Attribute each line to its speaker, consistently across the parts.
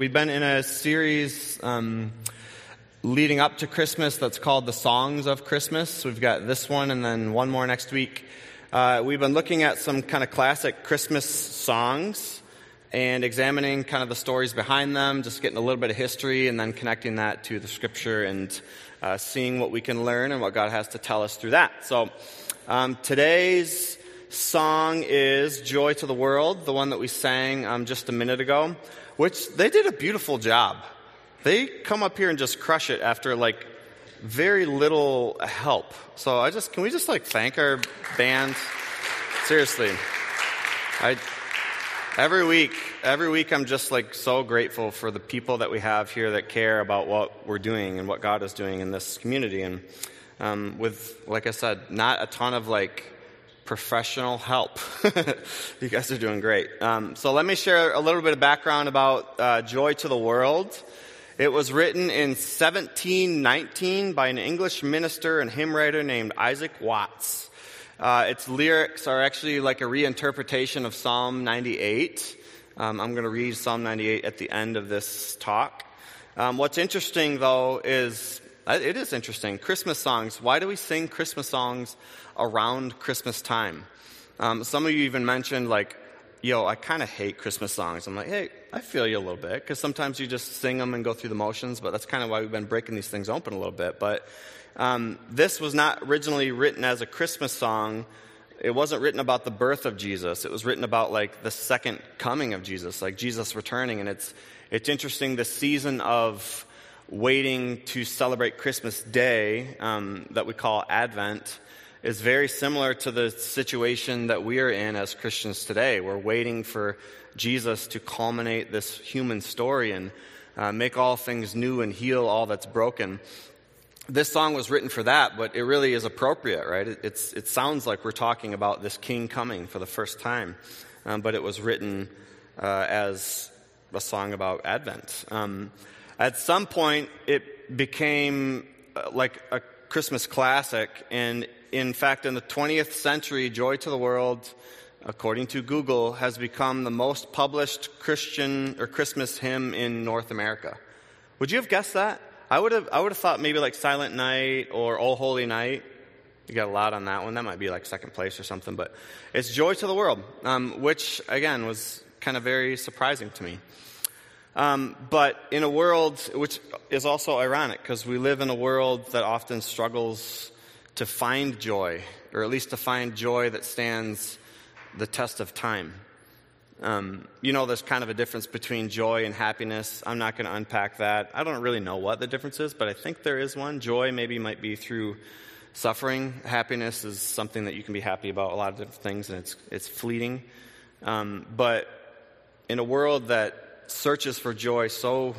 Speaker 1: We've been in a series um, leading up to Christmas that's called the Songs of Christmas. We've got this one and then one more next week. Uh, we've been looking at some kind of classic Christmas songs and examining kind of the stories behind them, just getting a little bit of history and then connecting that to the scripture and uh, seeing what we can learn and what God has to tell us through that. So um, today's song is Joy to the World, the one that we sang um, just a minute ago which they did a beautiful job. They come up here and just crush it after like very little help. So I just, can we just like thank our band? Seriously. I, every week, every week I'm just like so grateful for the people that we have here that care about what we're doing and what God is doing in this community. And um, with, like I said, not a ton of like professional help. you guys are doing great. Um, so let me share a little bit of background about uh, Joy to the World. It was written in 1719 by an English minister and hymn writer named Isaac Watts. Uh, its lyrics are actually like a reinterpretation of Psalm 98. Um, I'm going to read Psalm 98 at the end of this talk. Um, what's interesting, though, is it is interesting. Christmas songs. Why do we sing Christmas songs around Christmas time. Um, some of you even mentioned, like, yo, I kind of hate Christmas songs. I'm like, hey, I feel you a little bit, because sometimes you just sing them and go through the motions, but that's kind of why we've been breaking these things open a little bit. But um, this was not originally written as a Christmas song. It wasn't written about the birth of Jesus. It was written about like the second coming of Jesus, like Jesus returning. And it's it's interesting the season of waiting to celebrate Christmas Day um, that we call Advent is very similar to the situation that we are in as Christians today. We're waiting for Jesus to culminate this human story and uh, make all things new and heal all that's broken. This song was written for that, but it really is appropriate, right? It, it's, it sounds like we're talking about this king coming for the first time, um, but it was written uh, as a song about Advent. Um, at some point, it became uh, like a Christmas classic, and in fact, in the 20th century, Joy to the World, according to Google, has become the most published Christian or Christmas hymn in North America. Would you have guessed that? I would have, I would have thought maybe like Silent Night or Oh Holy Night. You got a lot on that one. That might be like second place or something, but it's Joy to the World, um, which again was kind of very surprising to me. Um, but in a world, which is also ironic because we live in a world that often struggles to find joy, or at least to find joy that stands the test of time. Um, you know, there's kind of a difference between joy and happiness. I'm not going to unpack that. I don't really know what the difference is, but I think there is one. Joy maybe might be through suffering. Happiness is something that you can be happy about a lot of different things, and it's it's fleeting. Um, but in a world that searches for joy so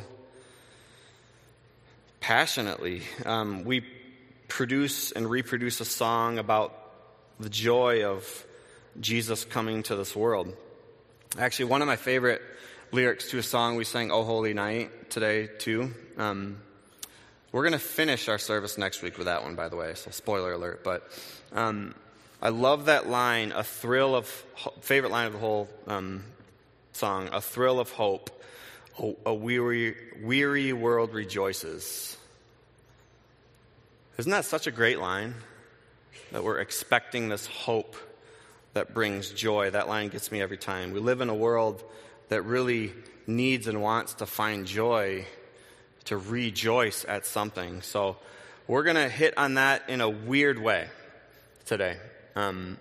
Speaker 1: passionately, um, we produce and reproduce a song about the joy of Jesus coming to this world. Actually, one of my favorite lyrics to a song we sang, Oh Holy Night, today, too. Um, we're going to finish our service next week with that one, by the way, so spoiler alert. But um, I love that line, a thrill of, favorite line of the whole um, song, a thrill of hope. A weary, weary world rejoices. Isn't that such a great line? That we're expecting this hope that brings joy. That line gets me every time. We live in a world that really needs and wants to find joy, to rejoice at something. So we're going to hit on that in a weird way today. Um,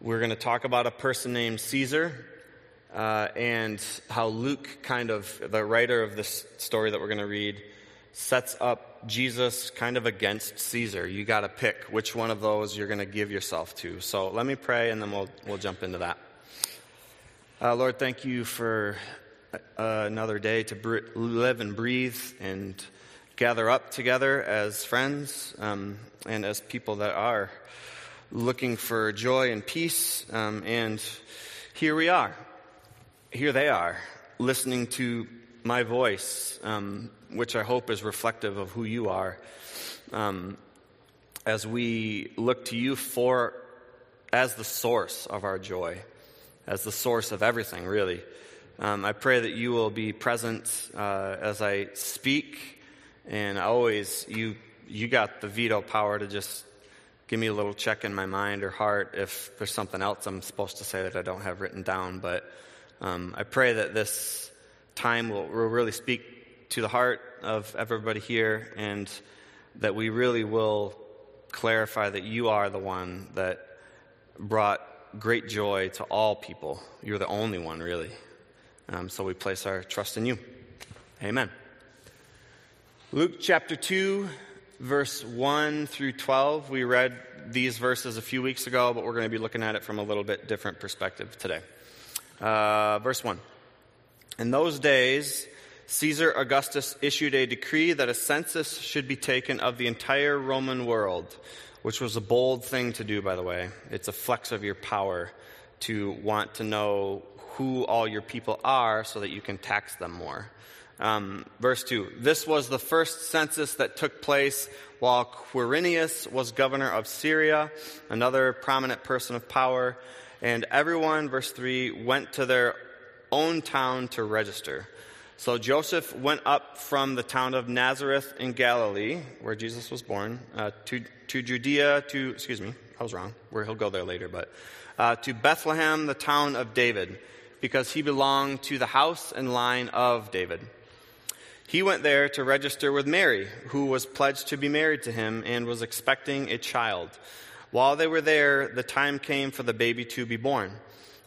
Speaker 1: we're going to talk about a person named Caesar uh, and how Luke, kind of the writer of this story that we're going to read, sets up Jesus kind of against Caesar. You got to pick which one of those you're going to give yourself to. So let me pray and then we'll, we'll jump into that. Uh, Lord, thank you for uh, another day to br- live and breathe and gather up together as friends um, and as people that are looking for joy and peace. Um, and here we are. Here they are, listening to my voice, um, which I hope is reflective of who you are, um, as we look to you for as the source of our joy, as the source of everything, really. Um, I pray that you will be present uh, as I speak, and always you you got the veto power to just give me a little check in my mind or heart if there's something else I'm supposed to say that I don't have written down. But um, I pray that this time will, will really speak to the heart of everybody here and that we really will clarify that you are the one that brought great joy to all people. You're the only one, really. Um, so we place our trust in you. Amen. Luke chapter 2, verse 1 through 12. We read these verses a few weeks ago, but we're going to be looking at it from a little bit different perspective today. Uh, verse 1. In those days, Caesar Augustus issued a decree that a census should be taken of the entire Roman world, which was a bold thing to do, by the way. It's a flex of your power to want to know who all your people are so that you can tax them more. Um, verse 2 This was the first census that took place while Quirinius was governor of Syria, another prominent person of power. And everyone, verse 3, went to their own town to register. So Joseph went up from the town of Nazareth in Galilee, where Jesus was born, uh, to, to Judea, to, excuse me, I was wrong, where he'll go there later, but uh, to Bethlehem, the town of David, because he belonged to the house and line of David. He went there to register with Mary, who was pledged to be married to him and was expecting a child. While they were there, the time came for the baby to be born,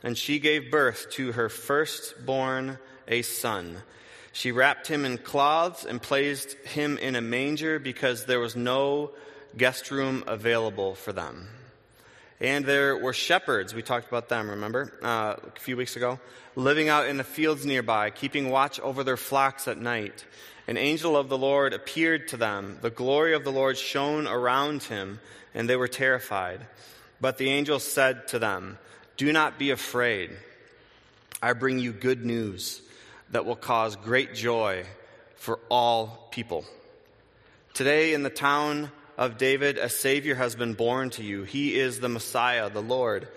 Speaker 1: and she gave birth to her firstborn, a son. She wrapped him in cloths and placed him in a manger because there was no guest room available for them. And there were shepherds, we talked about them, remember, uh, a few weeks ago, living out in the fields nearby, keeping watch over their flocks at night. An angel of the Lord appeared to them. The glory of the Lord shone around him, and they were terrified. But the angel said to them, Do not be afraid. I bring you good news that will cause great joy for all people. Today in the town of David, a Savior has been born to you. He is the Messiah, the Lord.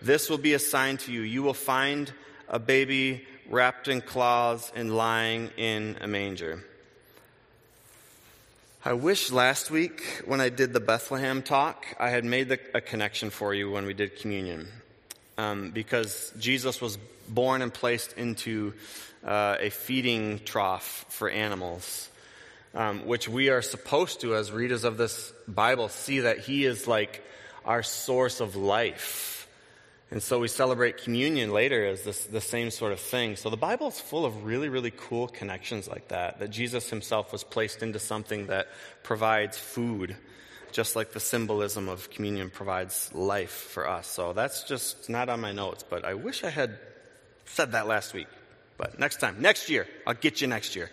Speaker 1: This will be a sign to you. You will find a baby wrapped in cloths and lying in a manger. I wish last week when I did the Bethlehem talk, I had made the, a connection for you when we did communion. Um, because Jesus was born and placed into uh, a feeding trough for animals um, which we are supposed to, as readers of this Bible, see that He is like our source of life. And so we celebrate communion later as this, the same sort of thing. So the Bible is full of really, really cool connections like that, that Jesus himself was placed into something that provides food, just like the symbolism of communion provides life for us. So that's just not on my notes, but I wish I had said that last week. But next time, next year, I'll get you next year.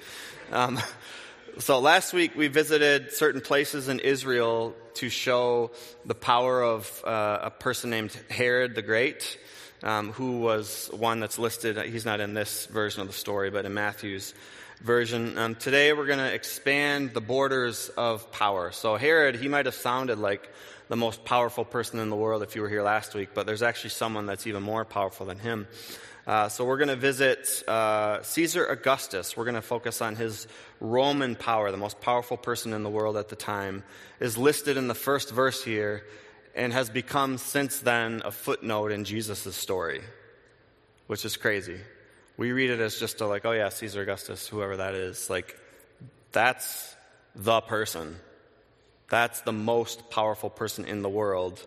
Speaker 1: Um, so last week we visited certain places in Israel to show the power of uh, a person named Herod the Great, um, who was one that's listed. He's not in this version of the story, but in Matthew's version. Um, today we're going to expand the borders of power. So Herod, he might have sounded like the most powerful person in the world if you were here last week, but there's actually someone that's even more powerful than him. Uh, so we're going to visit uh, Caesar Augustus. We're going to focus on his Roman power, the most powerful person in the world at the time, is listed in the first verse here and has become since then a footnote in Jesus' story, which is crazy. We read it as just a like, oh yeah, Caesar Augustus, whoever that is. Like, that's the person. That's the most powerful person in the world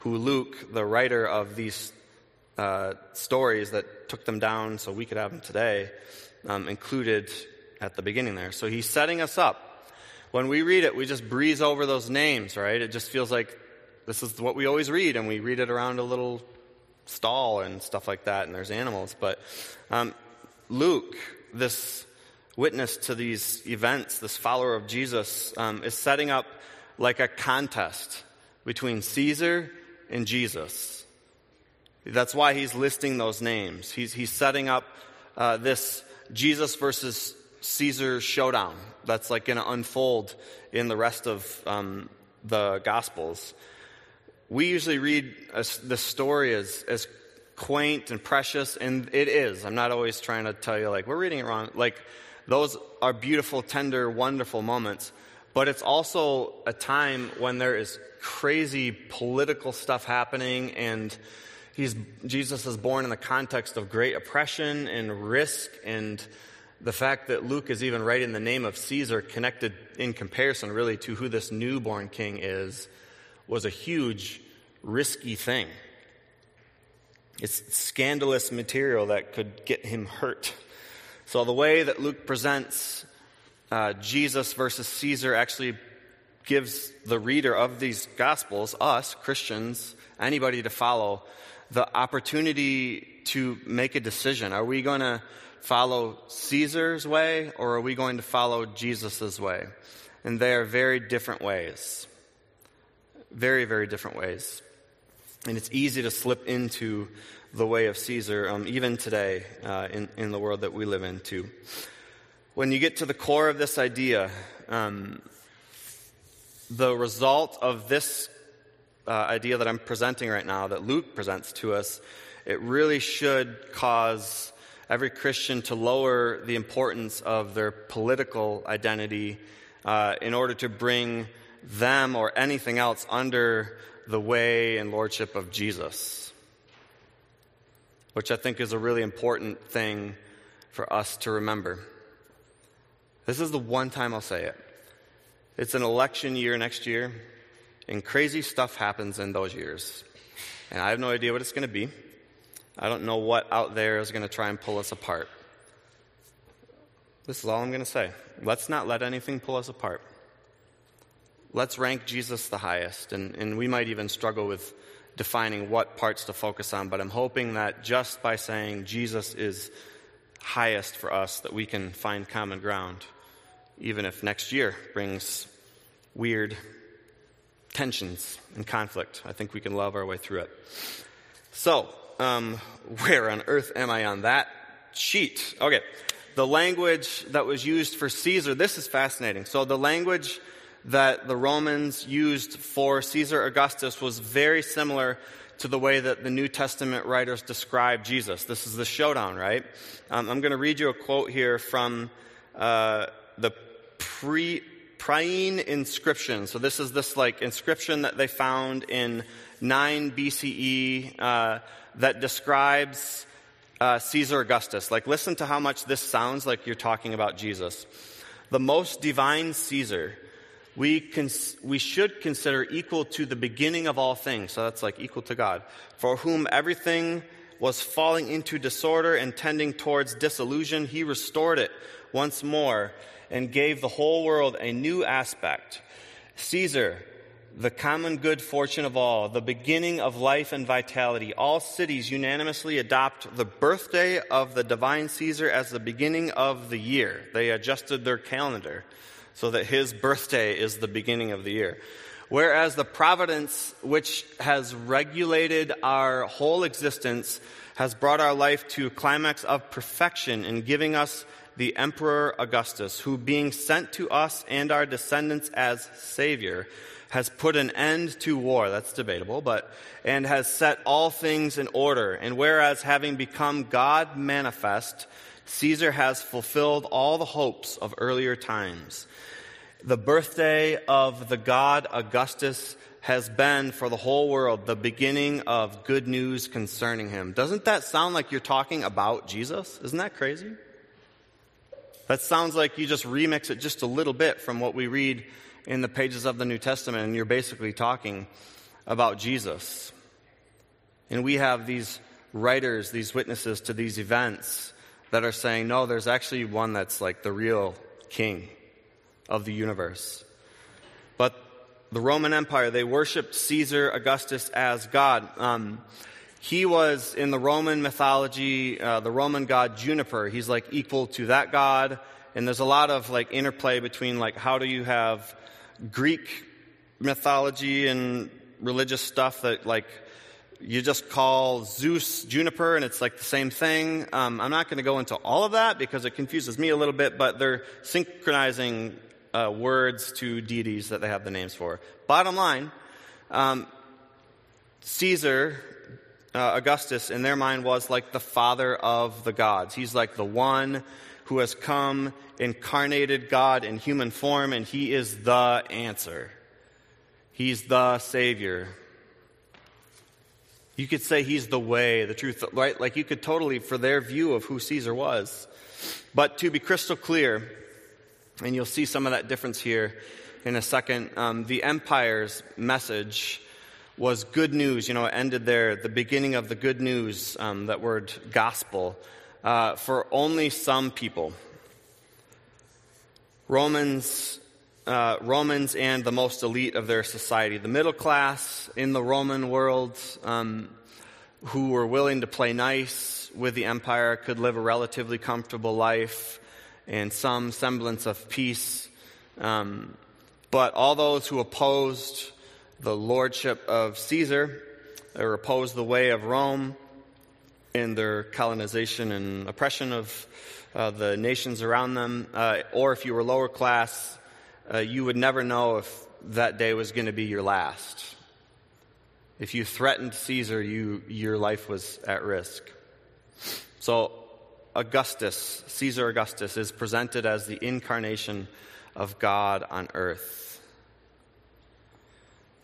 Speaker 1: who Luke, the writer of these uh, stories that took them down so we could have them today um, included at the beginning there. So he's setting us up. When we read it, we just breeze over those names, right? It just feels like this is what we always read, and we read it around a little stall and stuff like that, and there's animals. But um, Luke, this witness to these events, this follower of Jesus, um, is setting up like a contest between Caesar and Jesus. That's why he's listing those names. He's, he's setting up uh, this Jesus versus Caesar showdown that's like going to unfold in the rest of um, the Gospels. We usually read the story as, as quaint and precious, and it is. I'm not always trying to tell you, like, we're reading it wrong. Like, those are beautiful, tender, wonderful moments. But it's also a time when there is crazy political stuff happening, and he's, Jesus is born in the context of great oppression and risk, and the fact that Luke is even writing the name of Caesar connected in comparison, really, to who this newborn king is, was a huge, risky thing. It's scandalous material that could get him hurt. So, the way that Luke presents uh, Jesus versus Caesar actually gives the reader of these Gospels, us, Christians, anybody to follow, the opportunity to make a decision. Are we going to follow Caesar's way or are we going to follow Jesus' way? And they are very different ways. Very, very different ways. And it's easy to slip into the way of Caesar, um, even today uh, in, in the world that we live in, too. When you get to the core of this idea, um, the result of this uh, idea that I'm presenting right now, that Luke presents to us, it really should cause every Christian to lower the importance of their political identity uh, in order to bring them or anything else under the way and lordship of Jesus, which I think is a really important thing for us to remember. This is the one time I'll say it. It's an election year next year, and crazy stuff happens in those years. And I have no idea what it's going to be. I don't know what out there is going to try and pull us apart. This is all I'm going to say. Let's not let anything pull us apart. Let's rank Jesus the highest, and, and we might even struggle with defining what parts to focus on, but I'm hoping that just by saying Jesus is highest for us that we can find common ground, even if next year brings weird tensions and conflict. I think we can love our way through it. So, um, where on earth am I on that sheet? Okay, the language that was used for Caesar, this is fascinating. So, the language that the Romans used for Caesar Augustus was very similar to the way that the New Testament writers describe Jesus. This is the showdown, right? Um, I'm going to read you a quote here from uh, the pre Priene inscription. So this is this like inscription that they found in 9 BCE uh, that describes uh, Caesar Augustus. Like, listen to how much this sounds like you're talking about Jesus. The most divine Caesar we, cons- we should consider equal to the beginning of all things. So that's like equal to God. For whom everything was falling into disorder and tending towards dissolution, he restored it once more and gave the whole world a new aspect. Caesar, the common good fortune of all, the beginning of life and vitality. All cities unanimously adopt the birthday of the divine Caesar as the beginning of the year. They adjusted their calendar so that his birthday is the beginning of the year. Whereas the providence which has regulated our whole existence has brought our life to a climax of perfection in giving us the Emperor Augustus, who, being sent to us and our descendants as Savior, has put an end to war. That's debatable, but, and has set all things in order. And whereas having become God manifest, Caesar has fulfilled all the hopes of earlier times. The birthday of the god Augustus has been for the whole world the beginning of good news concerning him. Doesn't that sound like you're talking about Jesus? Isn't that crazy? That sounds like you just remix it just a little bit from what we read in the pages of the New Testament, and you're basically talking about Jesus. And we have these writers, these witnesses to these events that are saying, no, there's actually one that's like the real king of the universe. But the Roman Empire, they worshiped Caesar Augustus as God. Um, he was in the Roman mythology, uh, the Roman god Juniper. He's like equal to that god. And there's a lot of like interplay between like how do you have Greek mythology and religious stuff that like you just call Zeus Juniper and it's like the same thing. Um, I'm not going to go into all of that because it confuses me a little bit, but they're synchronizing uh, words to deities that they have the names for. Bottom line, um, Caesar uh, Augustus, in their mind, was like the father of the gods. He's like the one who has come, incarnated God in human form, and he is the answer. He's the Savior. You could say he's the way, the truth, right? Like you could totally, for their view of who Caesar was. But to be crystal clear, and you'll see some of that difference here in a second, um, the empire's message was good news. You know, it ended there, the beginning of the good news, um, that word gospel, uh, for only some people. Romans, uh, Romans and the most elite of their society, the middle class in the Roman world, um, who were willing to play nice with the empire, could live a relatively comfortable life and some semblance of peace. Um, but all those who opposed the lordship of Caesar, or opposed the way of Rome in their colonization and oppression of uh, the nations around them, uh, or if you were lower class, uh, you would never know if that day was going to be your last. If you threatened Caesar, you, your life was at risk. So, Augustus, Caesar Augustus, is presented as the incarnation of God on earth.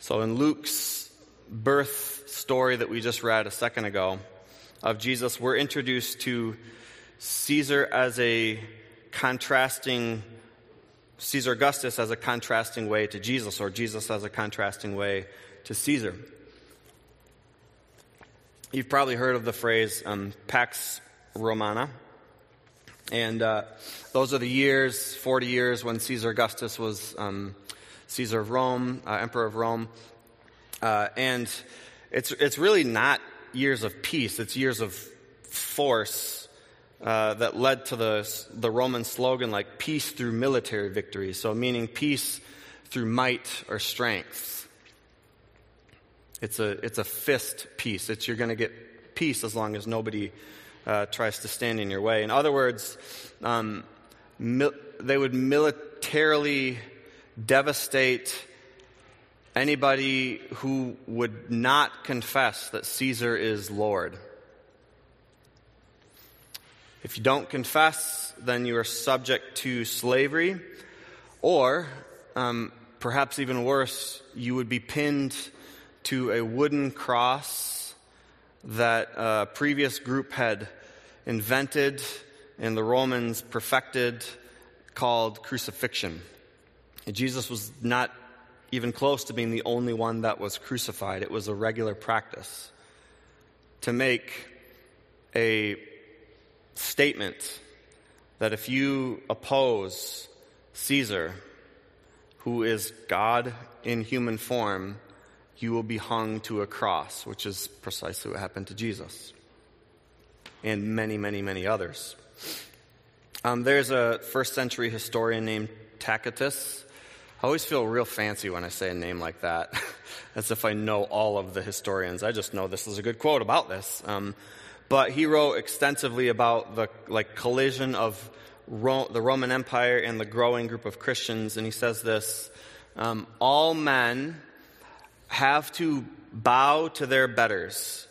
Speaker 1: So, in Luke's birth story that we just read a second ago of Jesus, we're introduced to Caesar as a contrasting, Caesar Augustus as a contrasting way to Jesus, or Jesus as a contrasting way to Caesar. You've probably heard of the phrase um, Pax Romana. And uh, those are the years, 40 years, when Caesar Augustus was um, Caesar of Rome, uh, Emperor of Rome. Uh, and it's, it's really not years of peace, it's years of force uh, that led to the, the Roman slogan like peace through military victory. So, meaning peace through might or strength. It's a, it's a fist peace. It's you're going to get peace as long as nobody uh, tries to stand in your way. In other words, um, mil- they would militarily devastate anybody who would not confess that Caesar is Lord. If you don't confess, then you are subject to slavery, or um, perhaps even worse, you would be pinned to a wooden cross that a previous group had invented and the Romans perfected called crucifixion. Jesus was not even close to being the only one that was crucified. It was a regular practice to make a statement that if you oppose Caesar, who is God in human form, you will be hung to a cross, which is precisely what happened to Jesus and many, many, many others. Um, there's a first century historian named Tacitus I always feel real fancy when I say a name like that, as if I know all of the historians. I just know this is a good quote about this. Um, but he wrote extensively about the like collision of Ro- the Roman Empire and the growing group of Christians, and he says this: um, all men have to bow to their betters.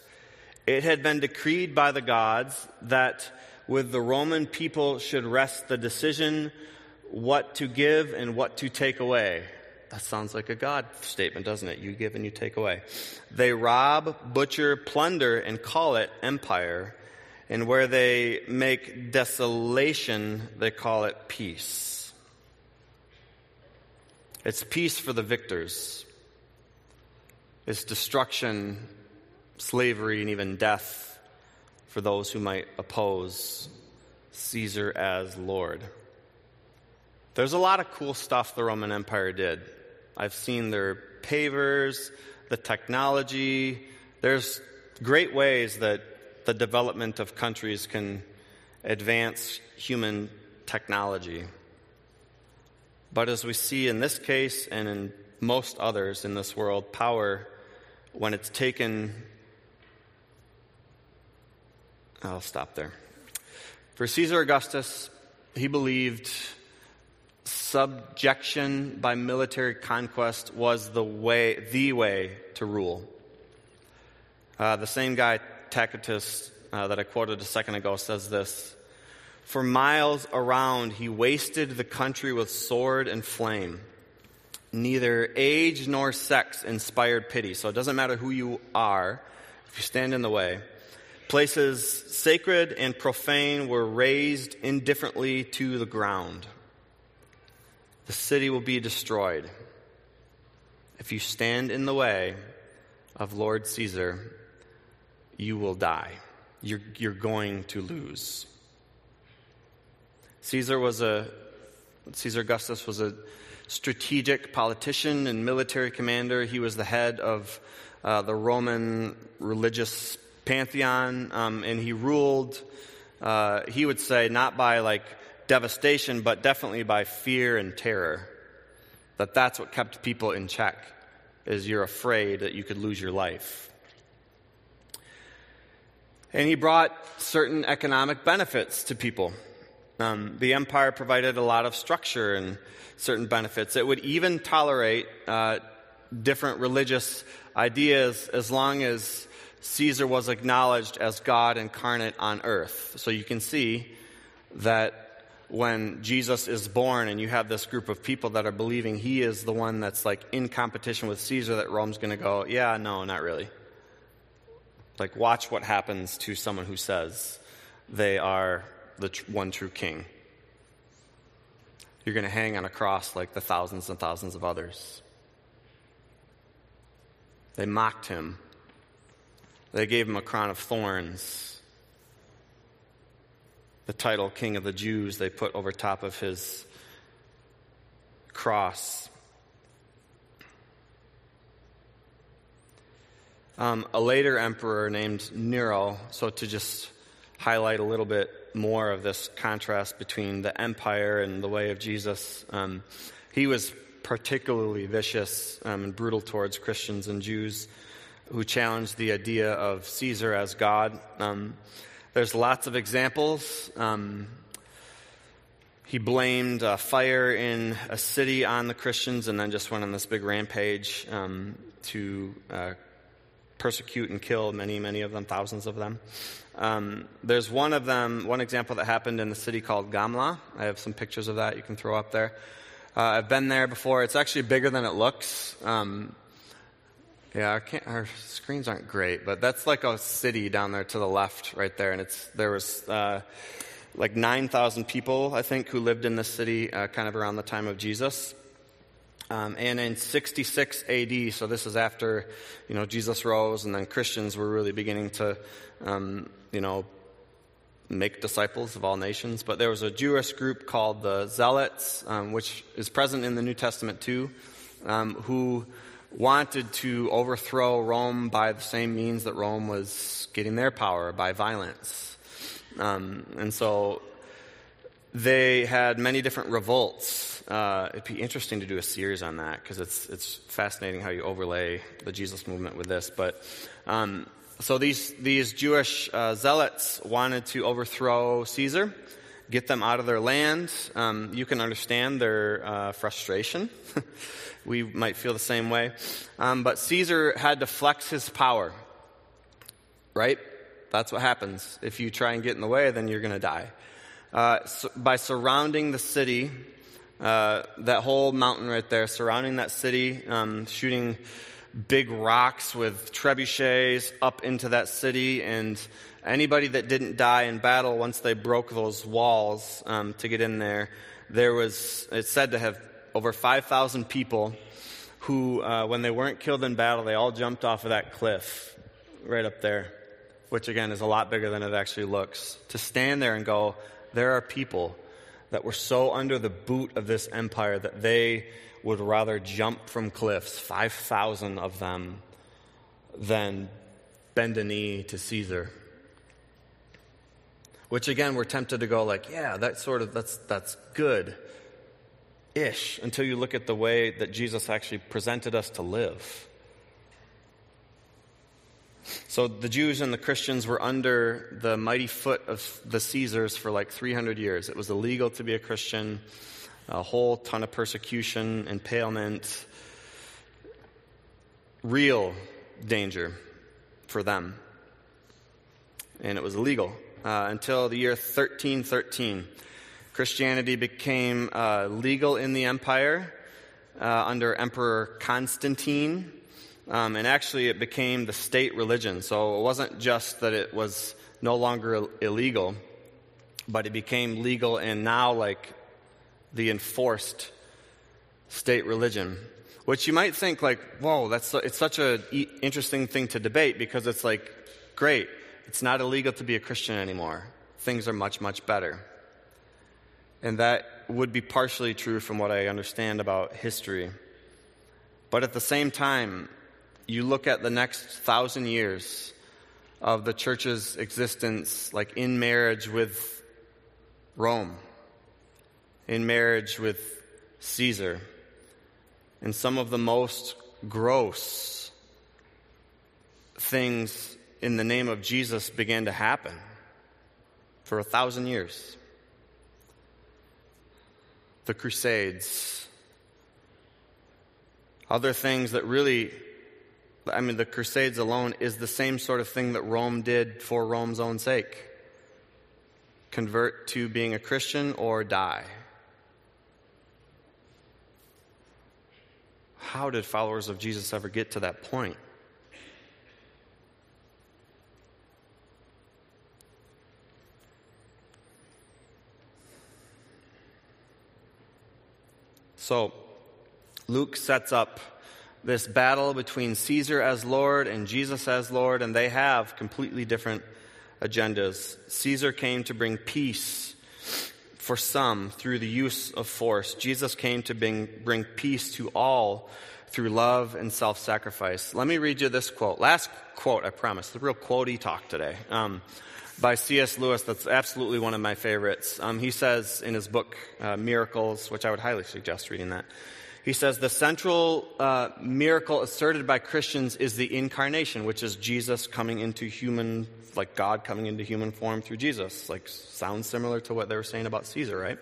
Speaker 1: It had been decreed by the gods that with the Roman people should rest the decision what to give and what to take away. That sounds like a God statement, doesn't it? You give and you take away. They rob, butcher, plunder, and call it empire. And where they make desolation, they call it peace. It's peace for the victors. It's destruction, slavery, and even death for those who might oppose Caesar as Lord. There's a lot of cool stuff the Roman Empire did. I've seen their pavers, the technology. There's great ways that the development of countries can advance human technology. But as we see in this case and in most others in this world, power, when it's taken, I'll stop there. For Caesar Augustus, he believed subjection by military conquest was the way, the way to rule. Uh, the same guy, Tacitus, uh, that I quoted a second ago, says this For miles around, he wasted the country with sword and flame. Neither age nor sex inspired pity. So it doesn't matter who you are if you stand in the way. Places sacred and profane were razed indifferently to the ground. The city will be destroyed. If you stand in the way of Lord Caesar, you will die. You're, you're going to lose. Caesar was a Caesar Augustus was a strategic politician and military commander. He was the head of uh, the Roman religious pantheon, um, and he ruled. Uh, he would say not by like devastation, but definitely by fear and terror. That that's what kept people in check. Is you're afraid that you could lose your life. And he brought certain economic benefits to people. Um, the empire provided a lot of structure and certain benefits. It would even tolerate uh, different religious ideas as long as Caesar was acknowledged as God incarnate on earth. So you can see that when Jesus is born and you have this group of people that are believing he is the one that's like in competition with Caesar, that Rome's going to go, yeah, no, not really. Like, watch what happens to someone who says they are the one true king. You're going to hang on a cross like the thousands and thousands of others. They mocked him, they gave him a crown of thorns. The title King of the Jews they put over top of his cross. Um, a later emperor named Nero, so to just highlight a little bit more of this contrast between the empire and the way of Jesus, um, he was particularly vicious um, and brutal towards Christians and Jews who challenged the idea of Caesar as God. Um, there's lots of examples. Um, he blamed uh, fire in a city on the Christians and then just went on this big rampage um, to uh, persecute and kill many, many of them, thousands of them. Um, there's one of them, one example that happened in the city called Gamla. I have some pictures of that you can throw up there. Uh, I've been there before. It's actually bigger than it looks. Um, yeah, our, our, screens aren't great, but that's like a city down there to the left, right there, and it's there was uh, like nine thousand people, I think, who lived in this city, uh, kind of around the time of Jesus. Um, and in 66 AD, so this is after, you know, Jesus rose, and then Christians were really beginning to, um, you know, make disciples of all nations. But there was a Jewish group called the Zealots, um, which is present in the New Testament too, um, who wanted to overthrow Rome by the same means that Rome was getting their power, by violence. Um, and so they had many different revolts uh, it'd be interesting to do a series on that because it's it's fascinating how you overlay the Jesus movement with this. But um, so these these Jewish uh, zealots wanted to overthrow Caesar, get them out of their land. Um, you can understand their uh, frustration. we might feel the same way, um, but Caesar had to flex his power. Right? That's what happens. If you try and get in the way, then you're going to die. Uh, so by surrounding the city uh, that whole mountain right there surrounding that city, um, shooting big rocks with trebuchets up into that city. And anybody that didn't die in battle, once they broke those walls um, to get in there, there was, it's said to have over 5,000 people who, uh, when they weren't killed in battle, they all jumped off of that cliff right up there, which again is a lot bigger than it actually looks. To stand there and go, there are people that were so under the boot of this empire that they would rather jump from cliffs, 5,000 of them, than bend a knee to Caesar. Which again, we're tempted to go like, yeah, that sort of, that's, that's good ish, until you look at the way that Jesus actually presented us to live. So the Jews and the Christians were under the mighty foot of the Caesars for like 300 years. It was illegal to be a Christian, a whole ton of persecution, impalement, real danger. for them. And it was illegal uh, until the year 1313. Christianity became uh, legal in the empire uh, under Emperor Constantine. Um, and actually, it became the state religion. So it wasn't just that it was no longer illegal, but it became legal and now like the enforced state religion. Which you might think like, whoa, that's it's such an interesting thing to debate because it's like, great, it's not illegal to be a Christian anymore. Things are much, much better. And that would be partially true from what I understand about history. But at the same time, you look at the next thousand years of the church's existence, like in marriage with Rome, in marriage with Caesar, and some of the most gross things in the name of Jesus began to happen for a thousand years. The Crusades, other things that really, I mean, the Crusades alone is the same sort of thing that Rome did for Rome's own sake convert to being a Christian or die. How did followers of Jesus ever get to that point? So, Luke sets up this battle between Caesar as Lord and Jesus as Lord, and they have completely different agendas. Caesar came to bring peace for some through the use of force. Jesus came to bring, bring peace to all through love and self sacrifice. Let me read you this quote. Last quote, I promise. The real quotey talk today. Um, by C.S. Lewis, that's absolutely one of my favorites. Um, he says in his book, uh, Miracles, which I would highly suggest reading that, he says the central uh, miracle asserted by Christians is the incarnation, which is Jesus coming into human, like God coming into human form through Jesus. Like, sounds similar to what they were saying about Caesar, right?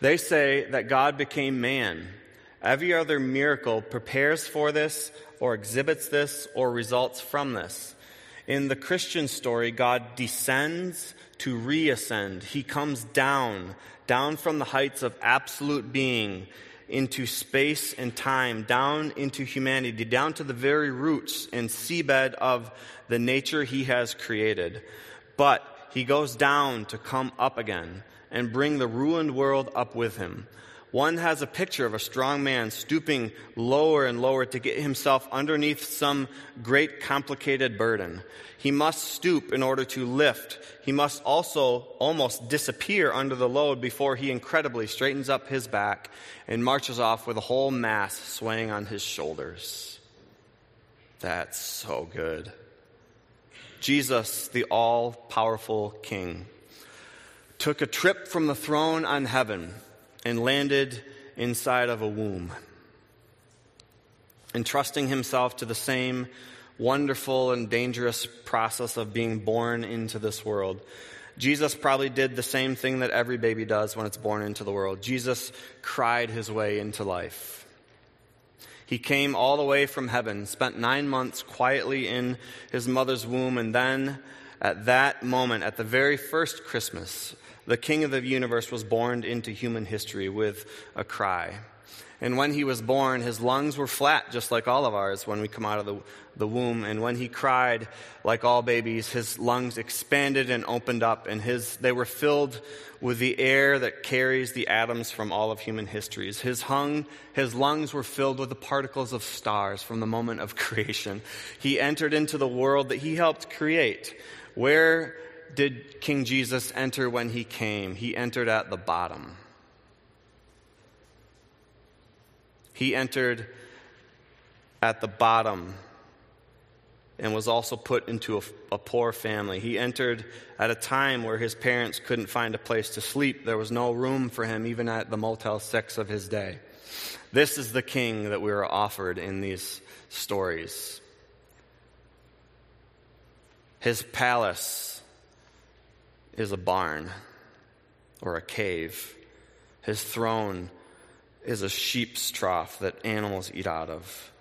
Speaker 1: They say that God became man. Every other miracle prepares for this, or exhibits this, or results from this. In the Christian story, God descends to reascend. He comes down, down from the heights of absolute being into space and time, down into humanity, down to the very roots and seabed of the nature he has created. But he goes down to come up again and bring the ruined world up with him. One has a picture of a strong man stooping lower and lower to get himself underneath some great complicated burden. He must stoop in order to lift. He must also almost disappear under the load before he incredibly straightens up his back and marches off with a whole mass swaying on his shoulders. That's so good. Jesus, the all powerful King, took a trip from the throne on heaven and landed inside of a womb, entrusting himself to the same wonderful and dangerous process of being born into this world. Jesus probably did the same thing that every baby does when it's born into the world. Jesus cried his way into life. He came all the way from heaven, spent nine months quietly in his mother's womb, and then at that moment, at the very first Christmas, the King of the universe was born into human history with a cry. And when he was born, his lungs were flat, just like all of ours when we come out of the, the womb. And when he cried, like all babies, his lungs expanded and opened up, and his, they were filled with the air that carries the atoms from all of human histories. His, hung, his lungs were filled with the particles of stars from the moment of creation. He entered into the world that he helped create, where did King Jesus enter when he came? He entered at the bottom. He entered at the bottom and was also put into a, a, poor family. He entered at a time where his parents couldn't find a place to sleep. There was no room for him, even at the Motel 6 of his day. This is the king that we are offered in these stories. His palace is a barn or a cave. His throne is a sheep's trough that animals eat out of.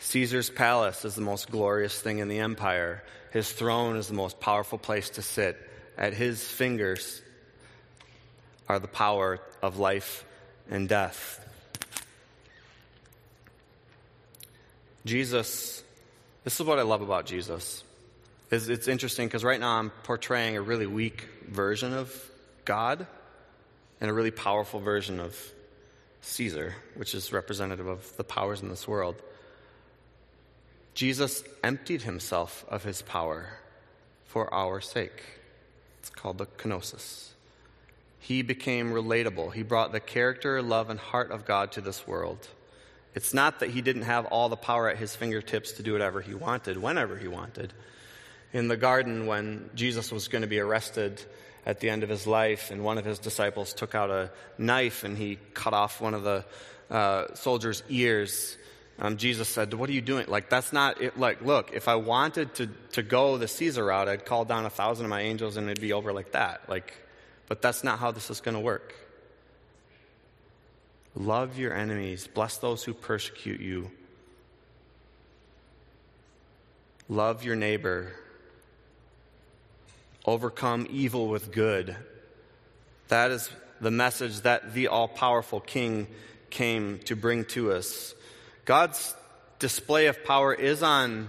Speaker 1: Caesar's palace is the most glorious thing in the empire. His throne is the most powerful place to sit. At his fingers are the power of life and death. Jesus, this is what I love about Jesus. It's, it's interesting because right now I'm portraying a really weak version of God and a really powerful version of Caesar, which is representative of the powers in this world. Jesus emptied himself of his power for our sake. It's called the kenosis. He became relatable. He brought the character, love, and heart of God to this world. It's not that he didn't have all the power at his fingertips to do whatever he wanted, whenever he wanted. In the garden, when Jesus was going to be arrested at the end of his life, and one of his disciples took out a knife and he cut off one of the uh, soldier's ears. Um, Jesus said, What are you doing? Like, that's not it. Like, look, if I wanted to, to go the Caesar route, I'd call down a thousand of my angels and it'd be over like that. Like, but that's not how this is going to work. Love your enemies, bless those who persecute you. Love your neighbor. Overcome evil with good. That is the message that the all powerful King came to bring to us. God's display of power is on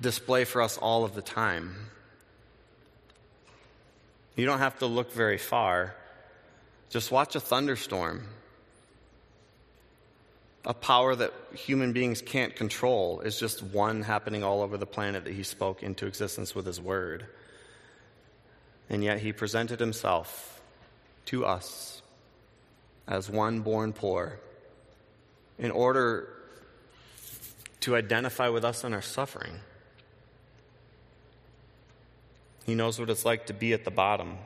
Speaker 1: display for us all of the time. You don't have to look very far. Just watch a thunderstorm. A power that human beings can't control is just one happening all over the planet that he spoke into existence with his word. And yet he presented himself to us as one born poor in order to identify with us in our suffering. He knows what it's like to be at the bottom.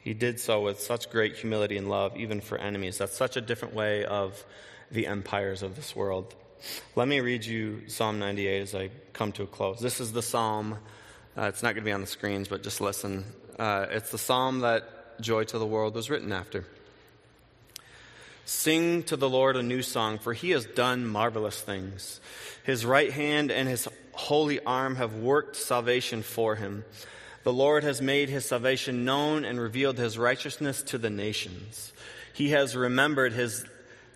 Speaker 1: He did so with such great humility and love, even for enemies. That's such a different way of the empires of this world. Let me read you Psalm 98 as I come to a close. This is the psalm. Uh, it's not going to be on the screens, but just listen. Uh, it's the psalm that Joy to the World was written after. Sing to the Lord a new song, for he has done marvelous things. His right hand and his holy arm have worked salvation for him. The Lord has made his salvation known and revealed his righteousness to the nations. He has remembered his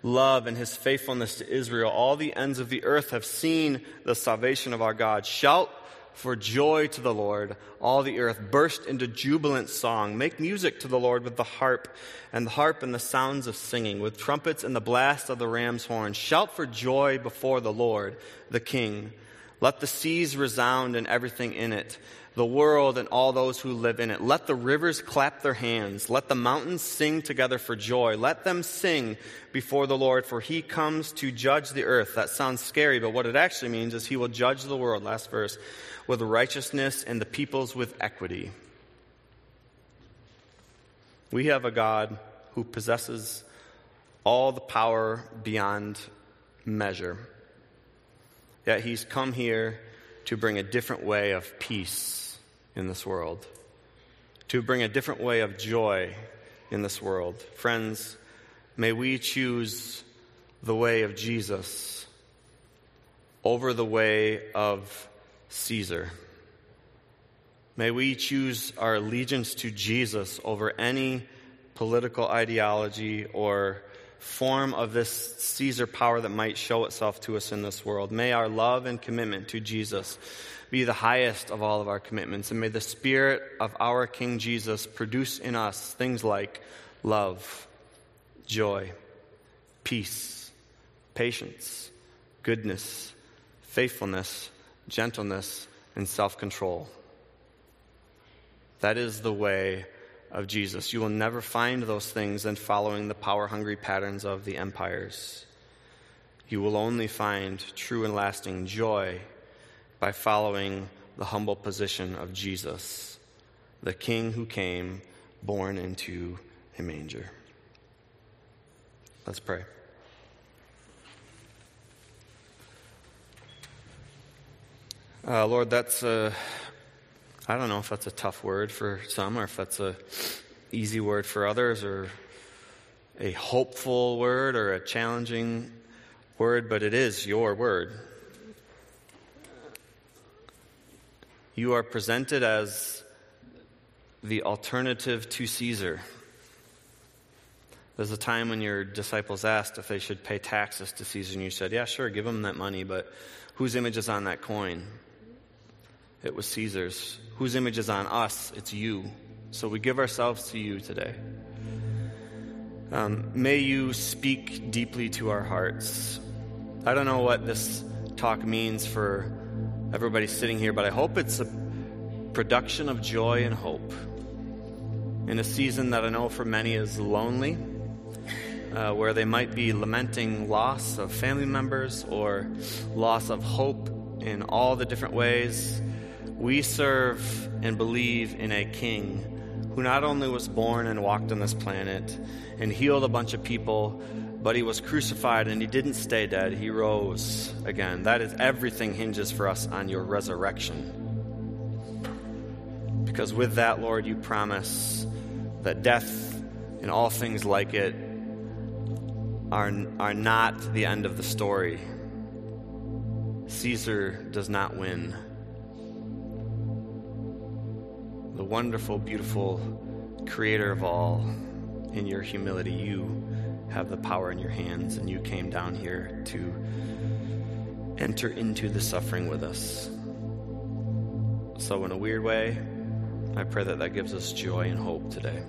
Speaker 1: love and his faithfulness to Israel. All the ends of the earth have seen the salvation of our God. Shout for joy to the Lord, all the earth. Burst into jubilant song. Make music to the Lord with the harp and the harp and the sounds of singing, with trumpets and the blast of the ram's horn. Shout for joy before the Lord, the King. Let the seas resound and everything in it, the world and all those who live in it. Let the rivers clap their hands. Let the mountains sing together for joy. Let them sing before the Lord, for he comes to judge the earth. That sounds scary, but what it actually means is he will judge the world. Last verse with righteousness and the peoples with equity. We have a God who possesses all the power beyond measure. Yet he's come here to bring a different way of peace in this world, to bring a different way of joy in this world. Friends, may we choose the way of Jesus over the way of Caesar. May we choose our allegiance to Jesus over any political ideology or form of this Caesar power that might show itself to us in this world. May our love and commitment to Jesus be the highest of all of our commitments, and may the Spirit of our King Jesus produce in us things like love, joy, peace, patience, goodness, faithfulness, gentleness, and self control. That is the way of Jesus. You will never find those things in following the power hungry patterns of the empires. You will only find true and lasting joy by following the humble position of Jesus, the King who came born into a manger. Let's pray. Uh, Lord, that's a, I don't know if that's a tough word for some or if that's a easy word for others or a hopeful word or a challenging word, but it is your word. You are presented as the alternative to Caesar. There's a time when your disciples asked if they should pay taxes to Caesar, and you said, Yeah, sure, give them that money, but whose image is on that coin? It was Caesar's. Whose image is on us? It's you. So we give ourselves to you today. Um, may you speak deeply to our hearts. I don't know what this talk means for everybody sitting here, but I hope it's a production of joy and hope in a season that I know for many is lonely, uh, where they might be lamenting loss of family members or loss of hope in all the different ways. We serve and believe in a king who not only was born and walked on this planet and healed a bunch of people, but he was crucified and he didn't stay dead. He rose again. That is everything hinges for us on your resurrection. Because with that, Lord, you promise that death and all things like it are, are not the end of the story. Caesar does not win. The wonderful, beautiful creator of all, in your humility, you have the power in your hands, and you came down here to enter into the suffering with us. So, in a weird way, I pray that that gives us joy and hope today.